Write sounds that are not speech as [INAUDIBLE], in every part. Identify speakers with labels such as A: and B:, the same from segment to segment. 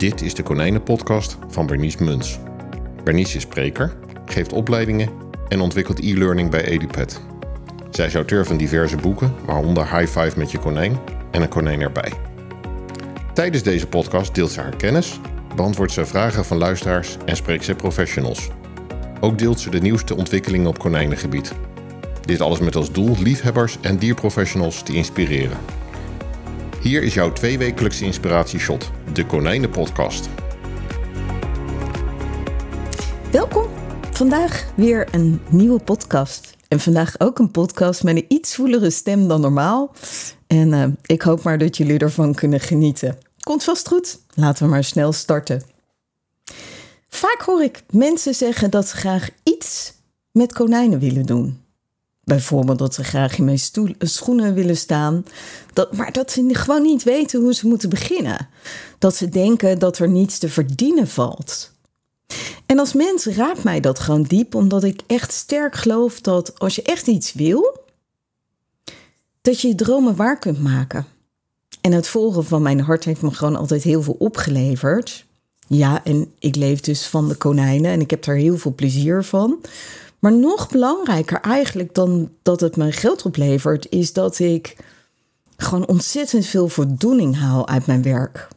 A: Dit is de Konijnenpodcast van Bernice Muns. Bernice is spreker, geeft opleidingen en ontwikkelt e-learning bij EduPet. Zij is auteur van diverse boeken, waaronder High Five met je konijn en een konijn erbij. Tijdens deze podcast deelt ze haar kennis, beantwoordt ze vragen van luisteraars en spreekt ze professionals. Ook deelt ze de nieuwste ontwikkelingen op konijnengebied. Dit alles met als doel liefhebbers en dierprofessionals te inspireren. Hier is jouw tweewekelijkse inspiratieshot, de Konijnenpodcast.
B: Welkom. Vandaag weer een nieuwe podcast. En vandaag ook een podcast met een iets voelere stem dan normaal. En uh, ik hoop maar dat jullie ervan kunnen genieten. Komt vast goed. Laten we maar snel starten. Vaak hoor ik mensen zeggen dat ze graag iets met konijnen willen doen. Bijvoorbeeld dat ze graag in mijn stoel, schoenen willen staan. Dat, maar dat ze gewoon niet weten hoe ze moeten beginnen. Dat ze denken dat er niets te verdienen valt. En als mens raakt mij dat gewoon diep, omdat ik echt sterk geloof dat als je echt iets wil, dat je je dromen waar kunt maken. En het volgen van mijn hart heeft me gewoon altijd heel veel opgeleverd. Ja, en ik leef dus van de konijnen en ik heb daar heel veel plezier van. Maar nog belangrijker eigenlijk dan dat het me geld oplevert, is dat ik gewoon ontzettend veel voldoening haal uit mijn werk.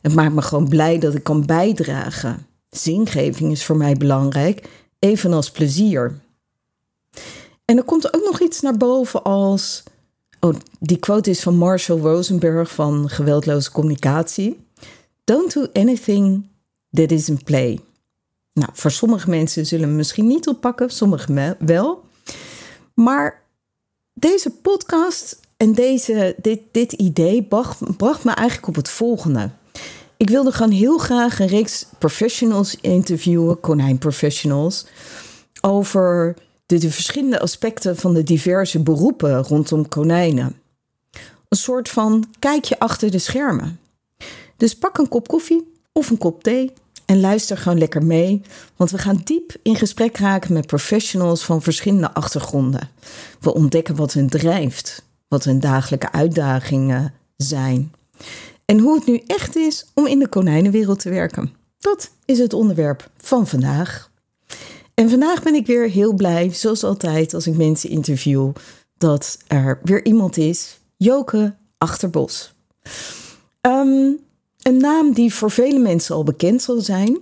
B: Het maakt me gewoon blij dat ik kan bijdragen. Zingeving is voor mij belangrijk, evenals plezier. En er komt ook nog iets naar boven als. Oh, die quote is van Marshall Rosenberg van Geweldloze Communicatie. Don't do anything that is in play. Nou, voor sommige mensen zullen we misschien niet oppakken, sommigen wel. Maar deze podcast en deze, dit, dit idee bracht, bracht me eigenlijk op het volgende. Ik wilde gewoon heel graag een reeks professionals interviewen, konijnprofessionals, over de, de verschillende aspecten van de diverse beroepen rondom konijnen. Een soort van kijkje achter de schermen. Dus pak een kop koffie of een kop thee en luister gewoon lekker mee, want we gaan diep in gesprek raken met professionals van verschillende achtergronden. We ontdekken wat hun drijft, wat hun dagelijke uitdagingen zijn. En hoe het nu echt is om in de konijnenwereld te werken. Dat is het onderwerp van vandaag. En vandaag ben ik weer heel blij, zoals altijd als ik mensen interview, dat er weer iemand is, Joke Achterbos. Um, een naam die voor vele mensen al bekend zal zijn.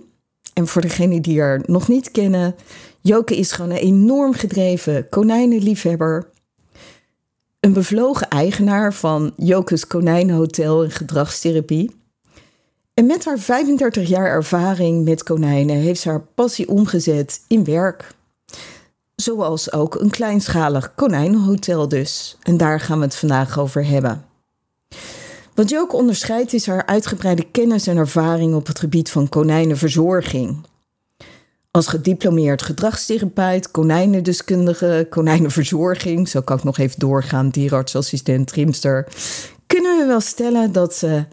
B: En voor degenen die haar nog niet kennen, Joke is gewoon een enorm gedreven konijnenliefhebber. Een bevlogen eigenaar van Joke's Konijnenhotel en gedragstherapie. En met haar 35 jaar ervaring met konijnen heeft ze haar passie omgezet in werk. Zoals ook een kleinschalig konijnenhotel dus. En daar gaan we het vandaag over hebben. Wat Joke onderscheidt is haar uitgebreide kennis en ervaring op het gebied van konijnenverzorging. Als gediplomeerd gedragstherapeut, konijnendeskundige, konijnenverzorging, zo kan ik nog even doorgaan, dierartsassistent, trimster, kunnen we wel stellen dat ze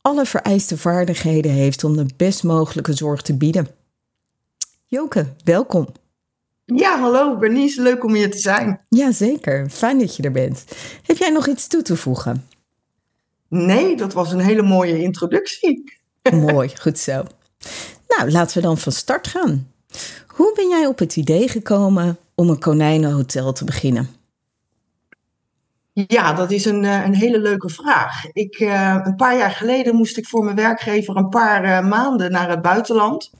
B: alle vereiste vaardigheden heeft om de best mogelijke zorg te bieden. Joke, welkom.
C: Ja, hallo Bernice, leuk om hier te zijn.
B: Jazeker, fijn dat je er bent. Heb jij nog iets toe te voegen?
C: Nee, dat was een hele mooie introductie.
B: Mooi, goed zo. Nou, laten we dan van start gaan. Hoe ben jij op het idee gekomen om een konijnenhotel te beginnen?
C: Ja, dat is een, eh, een hele leuke vraag. Ik, uh, een paar jaar geleden moest ik voor mijn werkgever een paar uh, maanden naar het buitenland.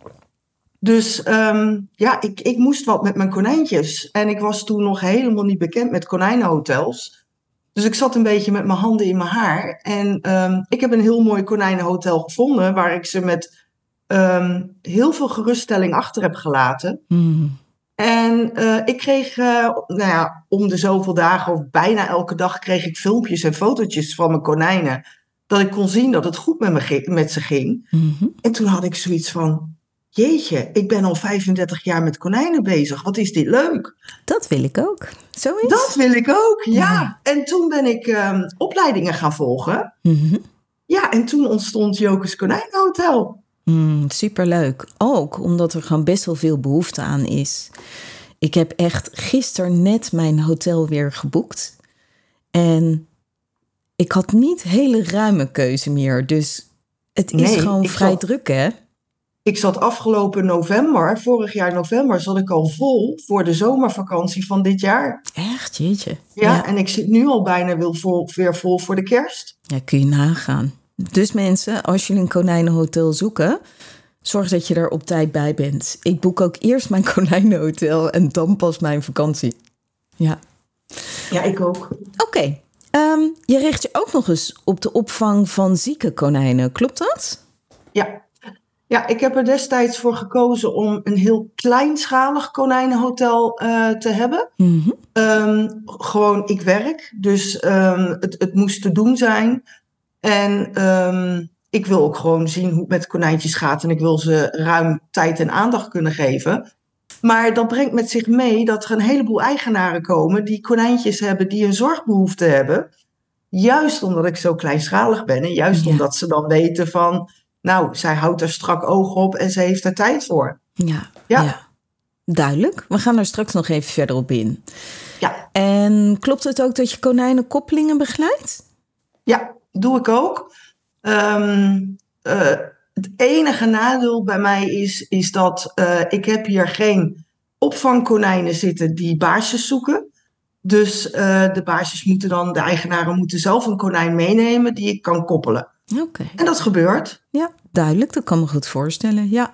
C: Dus um, ja, ik, ik moest wat met mijn konijntjes. En ik was toen nog helemaal niet bekend met konijnenhotels. Dus ik zat een beetje met mijn handen in mijn haar. En um, ik heb een heel mooi konijnenhotel gevonden, waar ik ze met um, heel veel geruststelling achter heb gelaten. Mm. En uh, ik kreeg, uh, nou ja, om de zoveel dagen of bijna elke dag kreeg ik filmpjes en fotootjes van mijn konijnen. Dat ik kon zien dat het goed met, me, met ze ging. Mm -hmm. En toen had ik zoiets van, jeetje, ik ben al 35 jaar met konijnen bezig. Wat is dit leuk?
B: Dat wil ik ook. Zoiets?
C: Dat wil ik ook, ja. En toen ben ik um, opleidingen gaan volgen. Mm -hmm. Ja, en toen ontstond Joke's Konijnenhotel.
B: Mm, superleuk. Ook omdat er gewoon best wel veel behoefte aan is. Ik heb echt gisteren net mijn hotel weer geboekt. En ik had niet hele ruime keuze meer. Dus Het is
C: Nee,
B: gewoon vrij
C: zal-
B: druk, hè?
C: Ik zat afgelopen november, vorig jaar november, zat ik al vol voor de zomervakantie van dit jaar.
B: Echt, jeetje.
C: Ja,
B: ja.
C: en ik zit nu al bijna vol, weer vol voor de kerst.
B: Ja, kun je nagaan. Dus mensen, als jullie een konijnenhotel zoeken, zorg dat je er op tijd bij bent. Ik boek ook eerst mijn [LAUGHS] konijnenhotel en dan pas mijn vakantie. Ja.
C: Ja, ik ook.
B: Oké. Ehm, je richt je ook nog eens op de opvang van zieke konijnen, klopt dat?
C: Ja. Ja, ik heb er destijds voor gekozen om een heel kleinschalig konijnenhotel eh, te hebben.
B: Mhm.
C: Ehm, gewoon, ik werk, dus ehm, het, het moest te doen zijn. En ehm, ik wil ook gewoon zien hoe het met konijntjes gaat. En ik wil ze ruim tijd en aandacht kunnen geven. Maar dat brengt met zich mee dat er een heleboel eigenaren komen die konijntjes hebben die een zorgbehoefte hebben. Juist omdat ik zo kleinschalig ben en juist
B: Ja.
C: omdat ze dan weten van, nou, zij houdt er strak oog op en ze heeft er tijd voor.
B: Ja,
C: Ja.
B: ja. Duidelijk. We gaan er straks nog even verder op in.
C: Ja,
B: En klopt het ook dat je konijnenkoppelingen begeleidt?
C: Ja, doe ik ook. Ehm, eh, het enige nadeel bij mij is, is dat eh, ik heb hier geen opvangkonijnen zitten die baasjes zoeken. Dus eh, de baasjes moeten dan, de eigenaren moeten zelf een konijn meenemen die ik kan koppelen.
B: Oké.
C: En dat gebeurt.
B: Ja, duidelijk. Dat kan me goed voorstellen. Ja.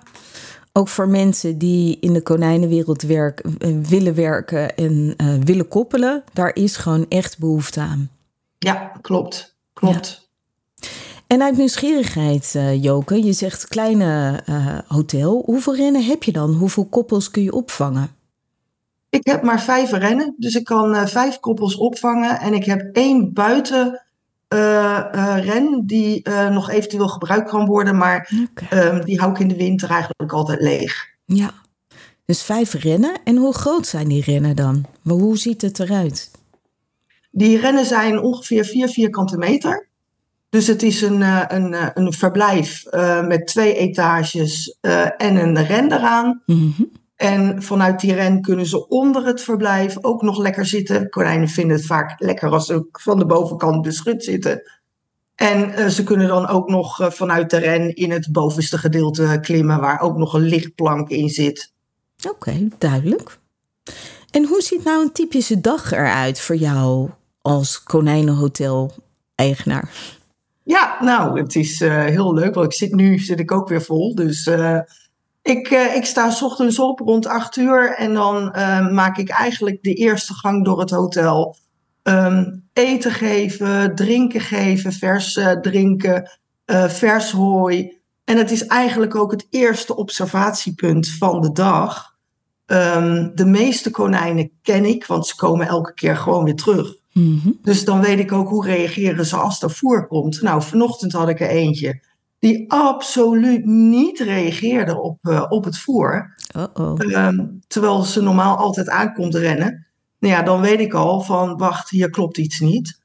B: Ook voor mensen die in de konijnenwereld werk, eh, willen werken en eh, willen koppelen, daar is gewoon echt behoefte aan.
C: Ja, klopt. Klopt.
B: En uit nieuwsgierigheid, eh, Joke, je zegt kleine hotel. Hoeveel rennen heb je dan? Hoeveel koppels kun je opvangen?
C: Ik heb maar vijf rennen, dus ik kan vijf koppels opvangen. En ik heb één buiten ren die eh, nog eventueel gebruikt kan worden, maar. Ehm, die hou ik in de winter eigenlijk altijd leeg.
B: Ja. Dus vijf rennen. En hoe groot zijn die rennen dan? Maar hoe ziet het eruit?
C: Die rennen zijn ongeveer 4 vierkante meter. Dus het is een, eh, een, eh, een verblijf eh, met twee etages eh, en een ren eraan.
B: Mhm.
C: En vanuit die ren kunnen ze onder het verblijf ook nog lekker zitten. Konijnen vinden het vaak lekker als ze van de bovenkant beschut zitten. En eh, ze kunnen dan ook nog eh, vanuit de ren in het bovenste gedeelte klimmen, waar ook nog een lichtplank in zit.
B: Oké, duidelijk. En hoe ziet nou een typische dag eruit voor jou als konijnenhotel-eigenaar?
C: Ja, nou, het is eh, heel leuk, want ik zit nu zit ik ook weer vol. Dus eh, ik, eh, ik sta 's ochtends op rond 8 uur en dan eh, maak ik eigenlijk de eerste gang door het hotel. Ehm, eten geven, drinken geven, vers eh, drinken, eh, vers hooi. En het is eigenlijk ook het eerste observatiepunt van de dag. Ehm, de meeste konijnen ken ik, want ze komen elke keer gewoon weer terug.
B: Mhm.
C: Dus dan weet ik ook hoe reageren ze als er voer komt. Nou, vanochtend had ik er eentje die absoluut niet reageerde op, eh, op het voer. Ehm, terwijl ze normaal altijd aankomt rennen. Nou ja, dan weet ik al van, wacht, hier klopt iets niet.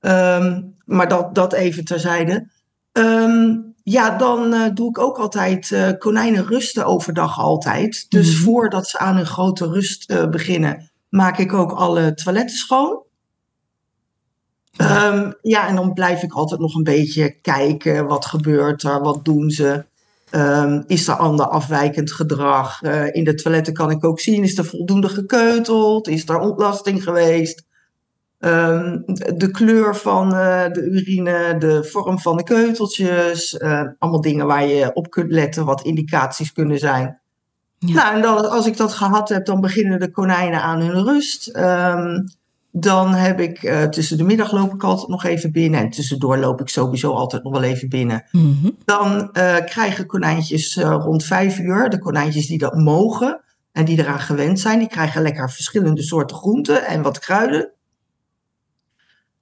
C: Ehm, maar dat, dat even terzijde. Ehm, ja, dan eh, doe ik ook altijd, eh, konijnen rusten overdag altijd. Dus
B: Mhm.
C: voordat ze aan hun grote rust beginnen, maak ik ook alle toiletten schoon. Ehm, ja, en dan blijf ik altijd nog een beetje kijken. Wat gebeurt er? Wat doen ze? Ehm, is er ander afwijkend gedrag? Eh, in de toiletten kan ik ook zien, is er voldoende gekeuteld? Is er ontlasting geweest? Ehm, de kleur van eh, de urine, de vorm van de keuteltjes. eh, allemaal dingen waar je op kunt letten, wat indicaties kunnen zijn.
B: Ja.
C: Nou, en dan, als ik dat gehad heb, dan beginnen de konijnen aan hun rust. Ehm, dan heb ik eh, tussen de middag loop ik altijd nog even binnen. En tussendoor loop ik sowieso altijd nog wel even binnen.
B: Mhm.
C: Dan eh, krijgen konijntjes eh, rond vijf uur, de konijntjes die dat mogen en die eraan gewend zijn, die krijgen lekker verschillende soorten groenten en wat kruiden.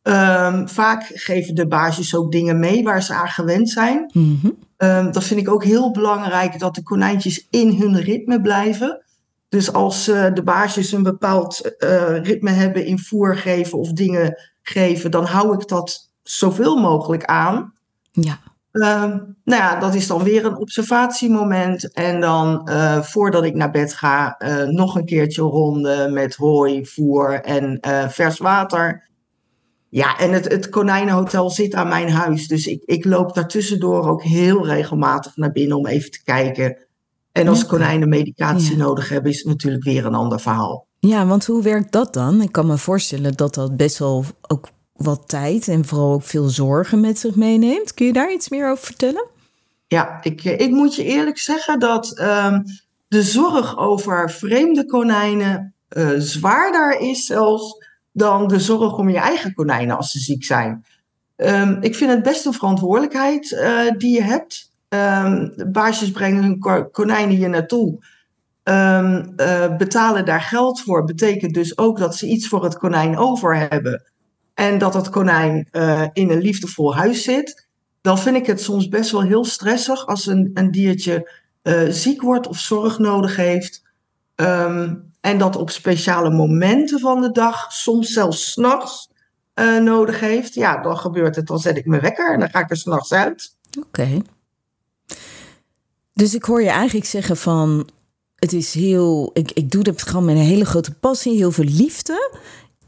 C: Ehm, vaak geven de baasjes ook dingen mee waar ze aan gewend zijn.
B: Mhm.
C: Ehm, dat vind ik ook heel belangrijk, dat de konijntjes in hun ritme blijven. Dus als eh, de baasjes een bepaald eh, ritme hebben in voer geven of dingen geven, dan hou ik dat zoveel mogelijk aan.
B: Ja.
C: Ehm, nou ja, dat is dan weer een observatiemoment. En dan eh, voordat ik naar bed ga, nog een keertje ronden met hooi, voer en vers water. ja, en het, het konijnenhotel zit aan mijn huis. Dus ik, ik loop daartussendoor ook heel regelmatig naar binnen om even te kijken. En als konijnen medicatie
B: Ja.
C: nodig hebben, is het natuurlijk weer een ander verhaal.
B: Ja, want hoe werkt dat dan? Ik kan me voorstellen dat dat best wel ook wat tijd en vooral ook veel zorgen met zich meeneemt. Kun je daar iets meer over vertellen?
C: Ja, ik, eh, ik moet je eerlijk zeggen dat ehm, de zorg over vreemde konijnen eh, zwaarder is zelfs dan de zorg om je eigen konijnen als ze ziek zijn. Ehm, ik vind het best een verantwoordelijkheid eh, die je hebt. De baasjes brengen hun ko- konijnen hier naartoe. Ehm, eh, betalen daar geld voor. Betekent dus ook dat ze iets voor het konijn over hebben. En dat het konijn eh, in een liefdevol huis zit dan vind ik het soms best wel heel stressig als een, een diertje eh, ziek wordt of zorg nodig heeft. Ehm, en dat op speciale momenten van de dag, soms zelfs s'nachts, nodig heeft. Ja, dan gebeurt het. Dan zet ik mijn wekker en dan ga ik er s'nachts uit.
B: Oké. Dus ik hoor je eigenlijk zeggen van... Het is heel... Ik, ik doe dit gewoon met een hele grote passie, heel veel liefde.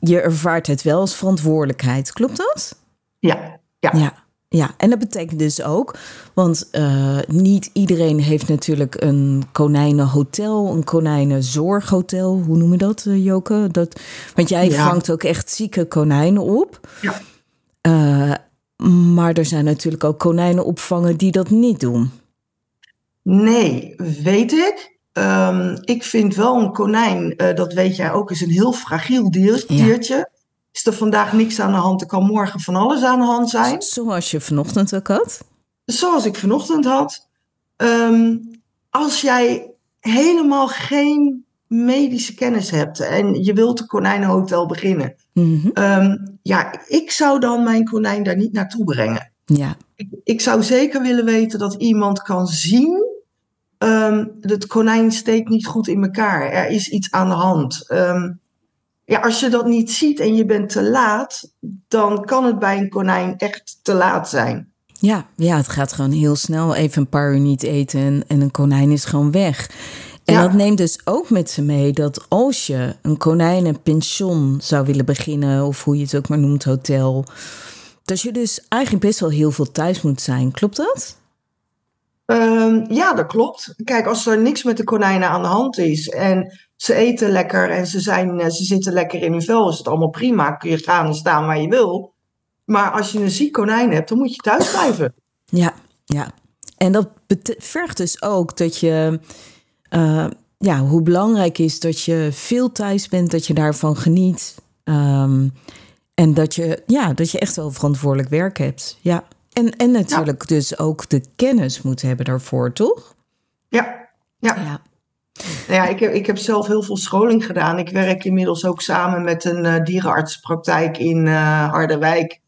B: Je ervaart het wel als verantwoordelijkheid. Klopt dat?
C: Ja, ja.
B: Ja, ja, en dat betekent dus ook, want eh, niet iedereen heeft natuurlijk een konijnenhotel, een konijnenzorghotel. Hoe noem je dat, eh, Joke? Dat, want jij
C: Ja.
B: vangt ook echt zieke konijnen op.
C: Ja.
B: Eh, maar er zijn natuurlijk ook konijnenopvangen die dat niet doen.
C: Nee, weet ik. Ehm, ik vind wel een konijn, eh, dat weet jij ook, is een heel fragiel dier,
B: Ja.
C: diertje. Is er vandaag niks aan de hand, er kan morgen van alles aan de hand zijn.
B: Zoals je vanochtend ook had.
C: zoals ik vanochtend had. Ehm, als jij helemaal geen medische kennis hebt en je wilt een konijnenhotel beginnen.
B: Mhm.
C: ehm, ja, ik zou dan mijn konijn daar niet naartoe brengen.
B: Ja,
C: Ik, ik zou zeker willen weten dat iemand kan zien. ehm het konijn steekt niet goed in elkaar. Er is iets aan de hand. Ehm, ja, als je dat niet ziet en je bent te laat, dan kan het bij een konijn echt te laat zijn.
B: Ja, ja, het gaat gewoon heel snel. Even een paar uur niet eten en, en een konijn is gewoon weg. En
C: Ja.
B: dat neemt dus ook met ze mee dat als je een konijnenpension zou willen beginnen, of hoe je het ook maar noemt, hotel, dat je dus eigenlijk best wel heel veel thuis moet zijn. Klopt dat?
C: Ehm, ja, dat klopt. Kijk, als er niks met de konijnen aan de hand is en ze eten lekker en ze, zijn, eh, ze zitten lekker in hun vel, is het allemaal prima. Kun je gaan en staan waar je wil. Maar als je een ziek konijn hebt, dan moet je thuis blijven.
B: Ja, ja. En dat vergt dus ook dat je, eh, ja, hoe belangrijk is dat je veel thuis bent, dat je daarvan geniet. Ehm, en dat je, ja, dat je echt wel verantwoordelijk werk hebt. Ja. En, en natuurlijk dus ook de kennis moet hebben daarvoor, toch?
C: Ja, ja.
B: Ja.
C: Nou ja, ik heb, ik heb zelf heel veel scholing gedaan. Ik werk inmiddels ook samen met een eh, dierenartspraktijk in eh, Harderwijk.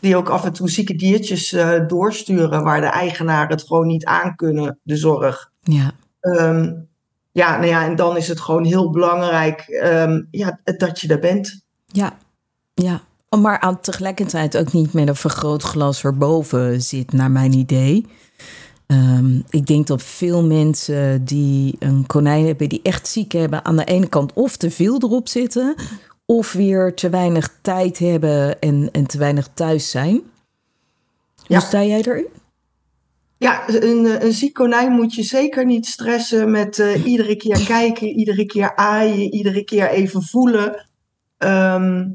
C: Die ook af en toe zieke diertjes eh, doorsturen waar de eigenaren het gewoon niet aan kunnen, de zorg.
B: Ja.
C: Ehm, ja, nou ja, en dan is het gewoon heel belangrijk ehm, ja, dat je er bent.
B: Ja. Ja. Maar aan tegelijkertijd ook niet met een vergrootglas erboven zit, naar mijn idee. Ehm, ik denk dat veel mensen die een konijn hebben, die echt ziek hebben, aan de ene kant of te veel erop zitten, of weer te weinig tijd hebben en, en te weinig thuis zijn.
C: Ja.
B: Hoe sta jij erin?
C: Ja, een, een ziek konijn moet je zeker niet stressen met eh, iedere keer kijken, iedere keer aaien, iedere keer even voelen. Ehm,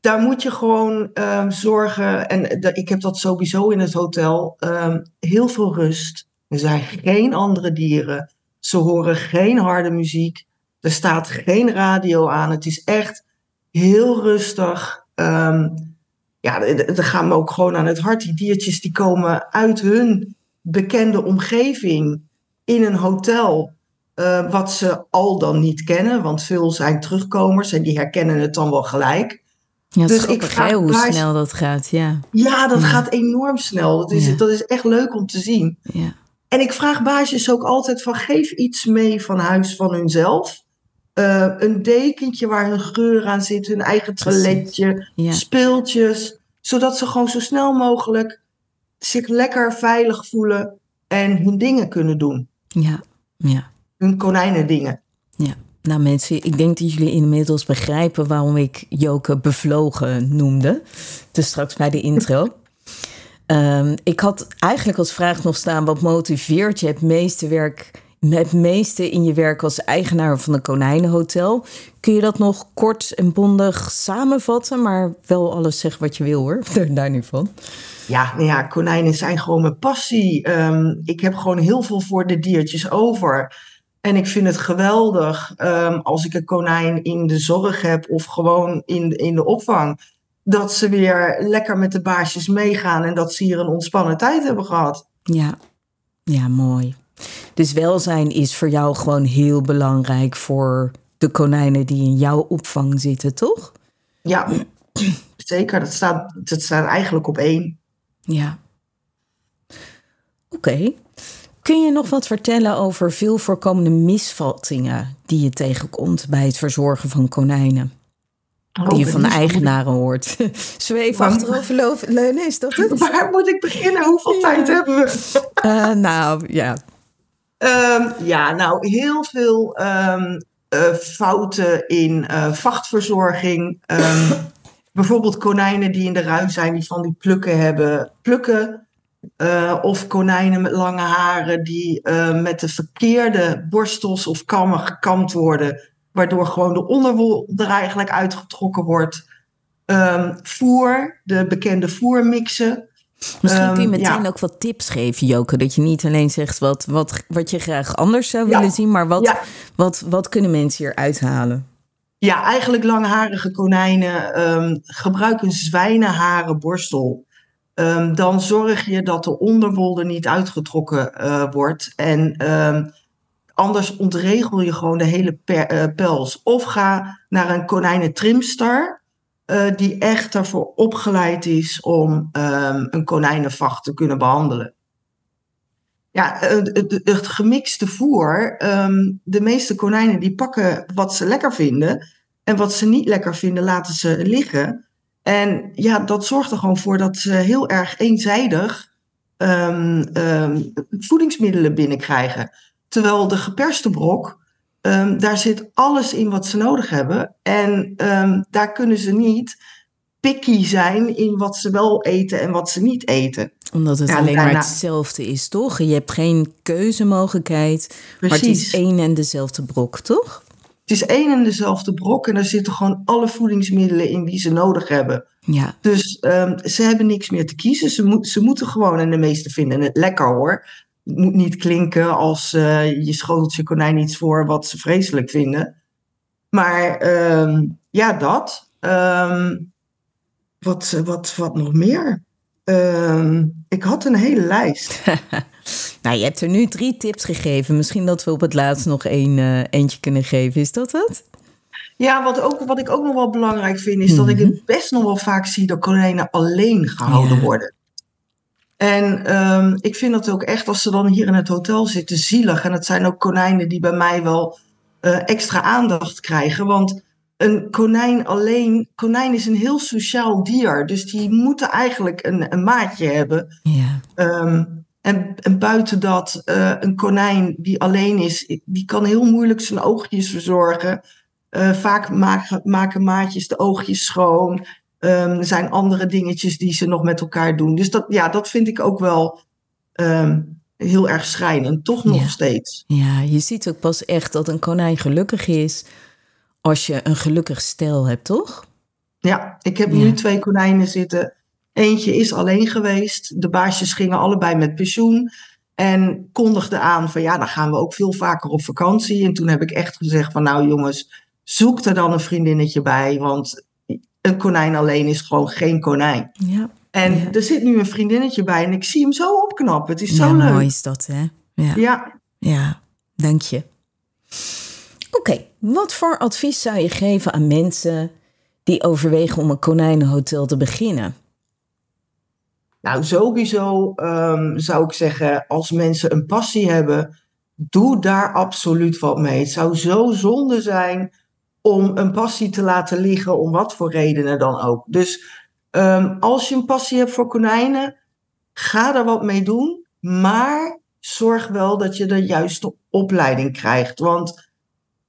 C: daar moet je gewoon ehm, zorgen, en de- ik heb dat sowieso in het hotel, ehm, heel veel rust. Er zijn geen andere dieren, ze horen geen harde muziek, er staat geen radio aan. Het is echt heel rustig. Ehm, ja, er gaan me ook gewoon aan het hart. Die diertjes die komen uit hun bekende omgeving in een hotel. eh, wat ze al dan niet kennen, want veel zijn terugkomers en die herkennen het dan wel gelijk.
B: Ja,
C: Dus ik vraag
B: hoe snel dat gaat. Ja,
C: Ja, dat
B: Ja.
C: gaat enorm snel. Dat is,
B: Ja.
C: dat is echt leuk om te zien.
B: ja,
C: En ik vraag baasjes ook altijd van geef iets mee van huis van hunzelf. Eh, een dekentje waar hun geur aan zit, hun eigen toiletje,
B: ja.
C: speeltjes. Zodat ze gewoon zo snel mogelijk zich lekker veilig voelen en hun dingen kunnen doen.
B: ja, ja.
C: Hun konijnendingen.
B: Nou mensen, ik denk dat jullie inmiddels begrijpen waarom ik Joke bevlogen noemde. Dus straks bij de intro. [LAUGHS] Ehm, ik had eigenlijk als vraag nog staan: wat motiveert je het meeste werk, het meeste in je werk als eigenaar van een konijnenhotel? Kun je dat nog kort en bondig samenvatten, maar wel alles zeggen wat je wil hoor, [LAUGHS] daar niet van.
C: Ja, nou ja, konijnen zijn gewoon mijn passie. Ehm, ik heb gewoon heel veel voor de diertjes over. En ik vind het geweldig um, als ik een konijn in de zorg heb of gewoon in, in de opvang. Dat ze weer lekker met de baasjes meegaan en dat ze hier een ontspannen tijd hebben gehad.
B: Ja, ja, mooi. Dus welzijn is voor jou gewoon heel belangrijk voor de konijnen die in jouw opvang zitten, toch?
C: Ja, zeker. Dat staat, dat staat eigenlijk op één.
B: Ja. Oké. Kun je nog wat vertellen over veel voorkomende misvattingen die je tegenkomt bij het verzorgen van konijnen? Oh, die je van de eigenaren hoort. [LAUGHS] Zweef achteroverleunen, is dat het?
C: Waar moet ik beginnen? Hoeveel tijd hebben we?
B: Uh, nou, ja.
C: Um, ja, nou, heel veel um, uh, fouten in uh, vachtverzorging. Um, bijvoorbeeld konijnen die in de ruim zijn, die van die plukken hebben. Plukken uh, of konijnen met lange haren die uh, met de verkeerde borstels of kammen gekamd worden, waardoor gewoon de onderwol er eigenlijk uitgetrokken wordt. Um, voer, de bekende voermixen.
B: Misschien kun je meteen um, ja. ook wat tips geven, Joke. Dat je niet alleen zegt wat, wat, wat je graag anders zou willen ja. zien, maar wat, ja. wat, wat kunnen mensen hier uithalen?
C: Ja, eigenlijk langharige konijnen um, gebruik een zwijnenharen borstel. Um, dan zorg je dat de onderwol er niet uitgetrokken uh, wordt. En um, anders ontregel je gewoon de hele per, uh, pels. Of ga naar een konijnentrimstar, uh, die echt ervoor opgeleid is om um, een konijnenvacht te kunnen behandelen. Ja, het, het gemixte voer. de meeste konijnen die pakken wat ze lekker vinden. En wat ze niet lekker vinden, laten ze liggen. En ja, dat zorgt er gewoon voor dat ze heel erg eenzijdig um, um, voedingsmiddelen binnenkrijgen. Terwijl de geperste brok, um, daar zit alles in wat ze nodig hebben. En daar kunnen ze niet picky zijn in wat ze wel eten en wat ze niet eten.
B: Omdat het ja, alleen daarna... maar hetzelfde is, toch? Je hebt geen keuzemogelijkheid, Precies. maar het is één en dezelfde brok, toch?
C: Het is één en dezelfde brok en er zitten gewoon alle voedingsmiddelen in die ze nodig hebben.
B: Ja.
C: Dus um, ze hebben niks meer te kiezen. Ze, moet, ze moeten gewoon, en de meesten vinden het lekker hoor. Het moet niet klinken als uh, je schotelt je konijn iets voor wat ze vreselijk vinden. Maar um, ja, dat. Um, wat, wat, wat nog meer? ik had een hele lijst. [LAUGHS]
B: Nou, je hebt er nu drie tips gegeven. Misschien dat we op het laatst nog één, uh, eentje kunnen geven. Is dat het?
C: Ja, wat, ook, wat ik ook nog wel belangrijk vind, is mm -hmm. dat ik het best nog wel vaak zie dat konijnen alleen gehouden ja. worden. En um, ik vind dat ook echt, als ze dan hier in het hotel zitten, zielig. En het zijn ook konijnen die bij mij wel uh, extra aandacht krijgen. Want een konijn alleen, konijn is een heel sociaal dier. Dus die moeten eigenlijk een, een maatje hebben.
B: Ja.
C: Um, en, en, buiten dat, uh, een konijn die alleen is, die kan heel moeilijk zijn oogjes verzorgen. Uh, vaak maken, maken maatjes de oogjes schoon. Um, er zijn andere dingetjes die ze nog met elkaar doen. Dus dat, ja, dat vind ik ook wel um, heel erg schrijnend, toch nog
B: ja.
C: steeds.
B: Ja, je ziet ook pas echt dat een konijn gelukkig is als je een gelukkig stel hebt, toch?
C: Ja, ik heb ja. nu twee konijnen zitten. Eentje is alleen geweest. De baasjes gingen allebei met pensioen. En kondigde aan van ja, dan gaan we ook veel vaker op vakantie. En toen heb ik echt gezegd van nou jongens, zoek er dan een vriendinnetje bij. Want een konijn alleen is gewoon geen konijn.
B: Ja.
C: En
B: ja.
C: er zit nu een vriendinnetje bij en ik zie hem zo opknappen. Het is zo
B: ja,
C: leuk.
B: mooi is dat, hè? Ja.
C: Ja.
B: Ja, dank je. Oké, okay, wat voor advies zou je geven aan mensen die overwegen om een konijnenhotel te beginnen?
C: Nou, sowieso um, zou ik zeggen, als mensen een passie hebben, doe daar absoluut wat mee. Het zou zo zonde zijn om een passie te laten liggen, om wat voor redenen dan ook. Dus um, als je een passie hebt voor konijnen, ga er wat mee doen, maar zorg wel dat je de juiste opleiding krijgt. Want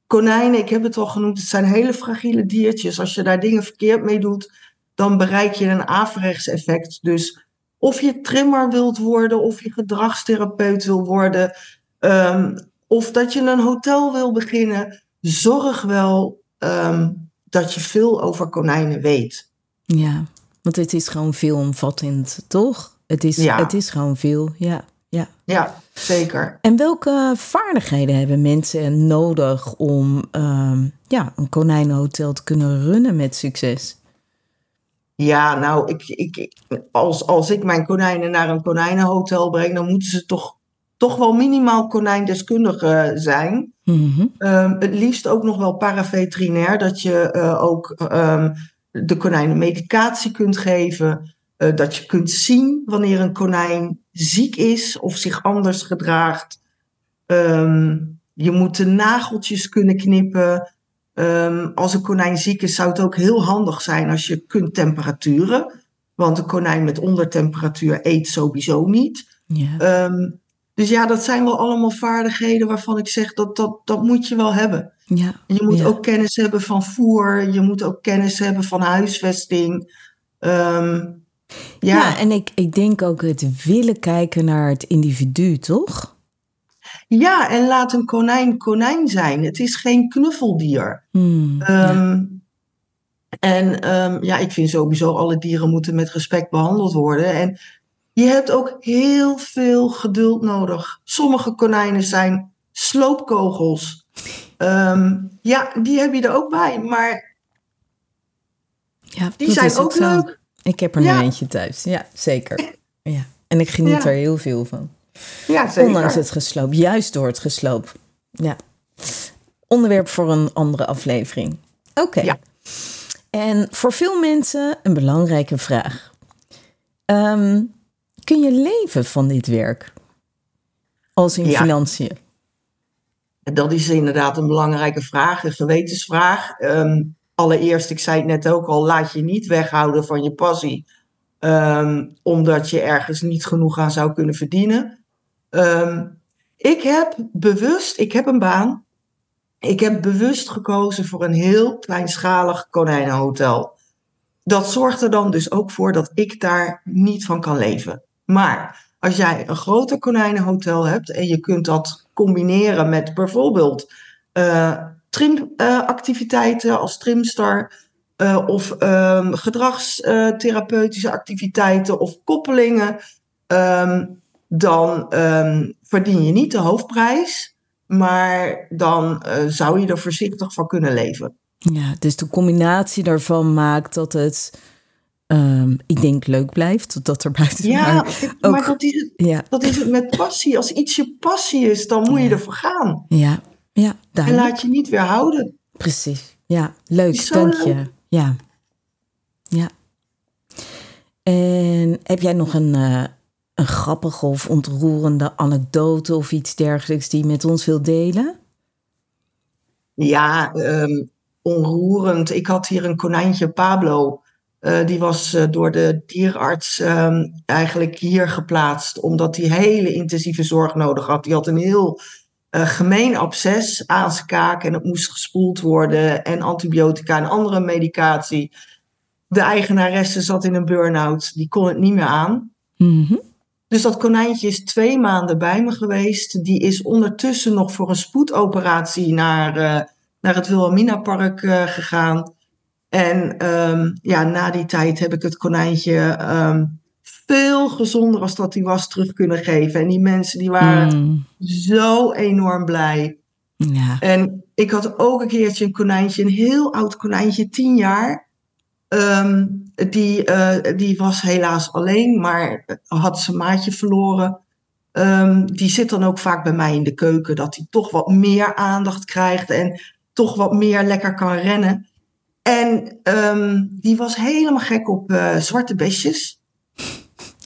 C: konijnen, ik heb het al genoemd, het zijn hele fragiele diertjes. Als je daar dingen verkeerd mee doet, dan bereik je een averechts effect. Dus of je trimmer wilt worden, of je gedragstherapeut wil worden, ehm, of dat je een hotel wil beginnen, zorg wel ehm, dat je veel over konijnen weet.
B: Ja, want het is gewoon veelomvattend, toch? Het is,
C: Ja.
B: het is gewoon veel, ja. ja.
C: Ja, zeker.
B: En welke vaardigheden hebben mensen nodig om ehm, ja, een konijnenhotel te kunnen runnen met succes?
C: Ja, nou, ik, ik, als, als ik mijn konijnen naar een konijnenhotel breng, dan moeten ze toch, toch wel minimaal konijndeskundige zijn.
B: Mhm.
C: Ehm, het liefst ook nog wel paraveterinair, dat je eh, ook ehm, de konijnen medicatie kunt geven. eh, dat je kunt zien wanneer een konijn ziek is of zich anders gedraagt. Ehm, je moet de nageltjes kunnen knippen. Ehm, als een konijn ziek is, zou het ook heel handig zijn als je kunt temperaturen. Want een konijn met ondertemperatuur eet sowieso niet.
B: Ja.
C: Ehm, dus ja, dat zijn wel allemaal vaardigheden waarvan ik zeg dat dat, dat moet je wel hebben.
B: ja.
C: Je moet
B: Ja.
C: ook kennis hebben van voer, je moet ook kennis hebben van huisvesting. Ehm, ja,
B: Ja, en ik, ik denk ook het willen kijken naar het individu, toch?
C: Ja, en laat een konijn konijn zijn. Het is geen knuffeldier.
B: Hmm, ja.
C: Ehm, En ehm, ja, ik vind sowieso alle dieren moeten met respect behandeld worden. En je hebt ook heel veel geduld nodig. Sommige konijnen zijn sloopkogels. Ehm, ja, die heb je er ook bij. Maar
B: Ja,
C: die zijn ook
B: zo.
C: leuk.
B: Ik heb er
C: Ja.
B: nu eentje thuis. Ja, zeker. Ja. En ik geniet
C: Ja.
B: er heel veel van.
C: Ja, zeker.
B: Ondanks het gesloop. Juist door het gesloop. Ja. Onderwerp voor een andere aflevering. Oké.
C: Ja.
B: En voor veel mensen een belangrijke vraag. Ehm, kun je leven van dit werk? Als in
C: Ja.
B: financiën?
C: Dat is inderdaad een belangrijke vraag, een gewetensvraag. Ehm, allereerst, ik zei het net ook al, laat je niet weghouden van je passie. ehm, omdat je ergens niet genoeg aan zou kunnen verdienen. Ehm, ik heb bewust, ik heb een baan. Ik heb bewust gekozen voor een heel kleinschalig konijnenhotel. Dat zorgt er dan dus ook voor dat ik daar niet van kan leven. Maar als jij een groter konijnenhotel hebt en je kunt dat combineren met bijvoorbeeld eh trimactiviteiten als trimstar eh, of ehm, gedragstherapeutische activiteiten of koppelingen, ehm, dan ehm, verdien je niet de hoofdprijs, maar dan eh, zou je er voorzichtig van kunnen leven.
B: Ja, dus de combinatie daarvan maakt dat het, ehm, ik denk, leuk blijft. Dat er buiten.
C: Ja,
B: maar
C: dat is het
B: ja,
C: Dat is het met passie. Als iets je passie is, dan moet je ervoor gaan.
B: ja, ja,
C: En laat je niet weerhouden.
B: Precies. Ja, leuk. Dank
C: leuk.
B: je. Ja. Ja. En heb jij nog een, eh, een grappige of ontroerende anekdote of iets dergelijks die je met ons wilt delen?
C: Ja, ehm, onroerend. Ik had hier een konijntje, Pablo. Eh, die was eh, door de dierarts ehm, eigenlijk hier geplaatst, omdat hij hele intensieve zorg nodig had. Die had een heel eh, gemeen absces aan zijn kaak en het moest gespoeld worden. En antibiotica en andere medicatie. De eigenaresse zat in een burn-out, die kon het niet meer aan.
B: Mhm.
C: Dus dat konijntje is twee maanden bij me geweest. Die is ondertussen nog voor een spoedoperatie naar, eh, naar het Wilhelmina-park eh, gegaan. En ehm, ja, na die tijd heb ik het konijntje ehm, veel gezonder als dat hij was terug kunnen geven. En die mensen die waren
B: Mm,
C: zo enorm blij.
B: ja.
C: En ik had ook een keertje een konijntje, een heel oud konijntje, tien jaar. Ehm, die, eh, die was helaas alleen, maar had zijn maatje verloren. Ehm, die zit dan ook vaak bij mij in de keuken, dat hij toch wat meer aandacht krijgt en toch wat meer lekker kan rennen. En ehm, die was helemaal gek op eh, zwarte besjes.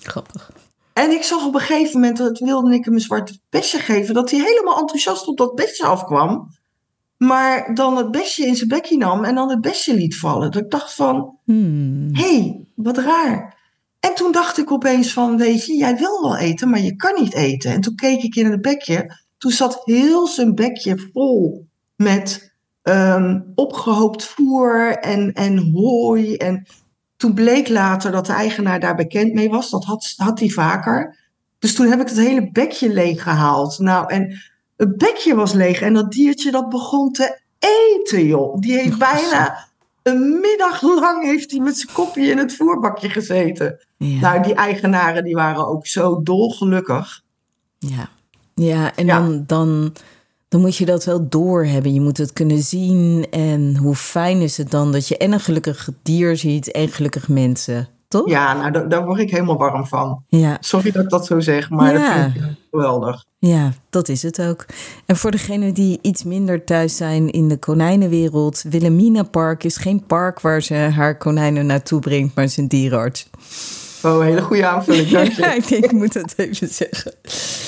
B: Grappig.
C: En ik zag op een gegeven moment, dat wilde ik hem een zwart besje geven, dat hij helemaal enthousiast op dat besje afkwam. Maar dan het besje in zijn bekje nam en dan het besje liet vallen. Dat ik dacht van,
B: Hmm.
C: hé, hey, wat raar. En toen dacht ik opeens van, weet je, jij wil wel eten, maar je kan niet eten. En toen keek ik in het bekje, toen zat heel zijn bekje vol met ehm, opgehoopt voer en, en hooi. En toen bleek later dat de eigenaar daar bekend mee was. Dat had, had hij vaker. Dus toen heb ik het hele bekje leeg gehaald. Nou, en het bekje was leeg en dat diertje dat begon te eten, joh. Die heeft bijna een middag lang heeft hij met zijn kopje in het voerbakje gezeten.
B: Ja.
C: Nou, die eigenaren die waren ook zo dolgelukkig.
B: Ja, ja en
C: Ja.
B: Dan, dan, dan moet je dat wel doorhebben. Je moet het kunnen zien. En hoe fijn is het dan dat je en een gelukkig dier ziet en gelukkig mensen, toch?
C: Ja, nou, daar, daar word ik helemaal warm van.
B: Ja,
C: Sorry dat ik dat zo zeg, maar
B: Ja.
C: dat vind ik geweldig.
B: ja, dat is het ook. En voor degenen die iets minder thuis zijn in de konijnenwereld, Wilhelmina Park is geen park waar ze haar konijnen naartoe brengt, maar is een dierenarts.
C: Oh, een hele goede aanvulling, dank [LAUGHS] je.
B: Ja, ik denk, ik moet dat even zeggen.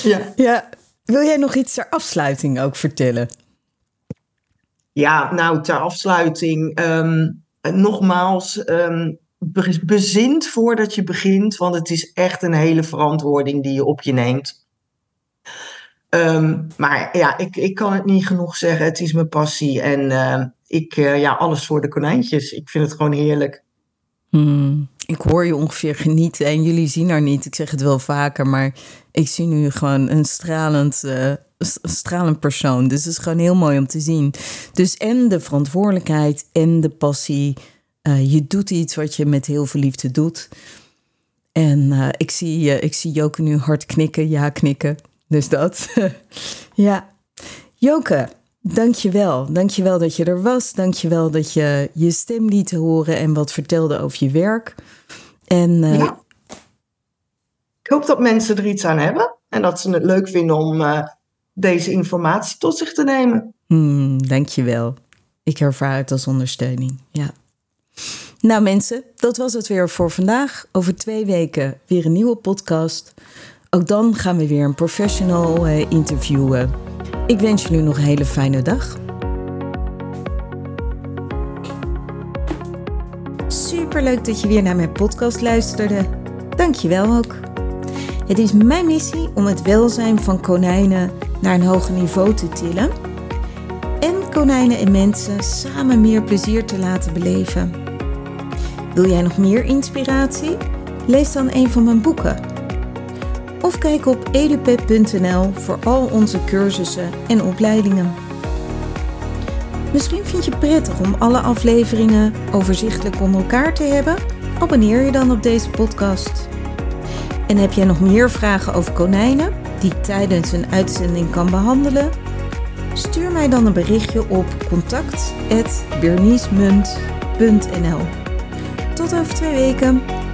C: Ja.
B: Ja, wil jij nog iets ter afsluiting ook vertellen?
C: Ja, nou, ter afsluiting. ehm, nogmaals, ehm, bezint voordat je begint, want het is echt een hele verantwoording die je op je neemt. Ehm, maar ja, ik, ik kan het niet genoeg zeggen. Het is mijn passie. En ehm, ik, eh, ja, alles voor de konijntjes. Ik vind het gewoon heerlijk.
B: Hmm, ik hoor je ongeveer genieten en jullie zien haar niet. Ik zeg het wel vaker, maar ik zie nu gewoon een stralend, eh, stralend persoon. Dus het is gewoon heel mooi om te zien. Dus en de verantwoordelijkheid en de passie. Eh, je doet iets wat je met heel veel liefde doet. En eh, ik, zie, eh, ik zie Joke nu hard knikken, ja knikken. Dus dat. [LAUGHS] ja. Joke, dankjewel. Dankjewel dat je er was. Dankjewel dat je je stem liet horen en wat vertelde over je werk. En eh,
C: Ja. Ik hoop dat mensen er iets aan hebben en dat ze het leuk vinden om deze informatie tot zich te nemen.
B: hmm, dankjewel. Ik ervaar het als ondersteuning. Ja. Nou mensen, dat was het weer voor vandaag. Over twee weken weer een nieuwe podcast. Ook dan gaan we weer een professional eh, interviewen. Ik wens jullie nog een hele fijne dag. Superleuk dat je weer naar mijn podcast luisterde. Dankjewel ook. Het is mijn missie om het welzijn van konijnen naar een hoger niveau te tillen en konijnen en mensen samen meer plezier te laten beleven. Wil jij nog meer inspiratie? Lees dan een van mijn boeken. Of kijk op edupep.nl voor al onze cursussen en opleidingen. Misschien vind je het prettig om alle afleveringen overzichtelijk onder elkaar te hebben? Abonneer je dan op deze podcast. En heb jij nog meer vragen over konijnen die ik tijdens een uitzending kan behandelen? Stuur mij dan een berichtje op contact@berniesmunt.nl. Tot over twee weken.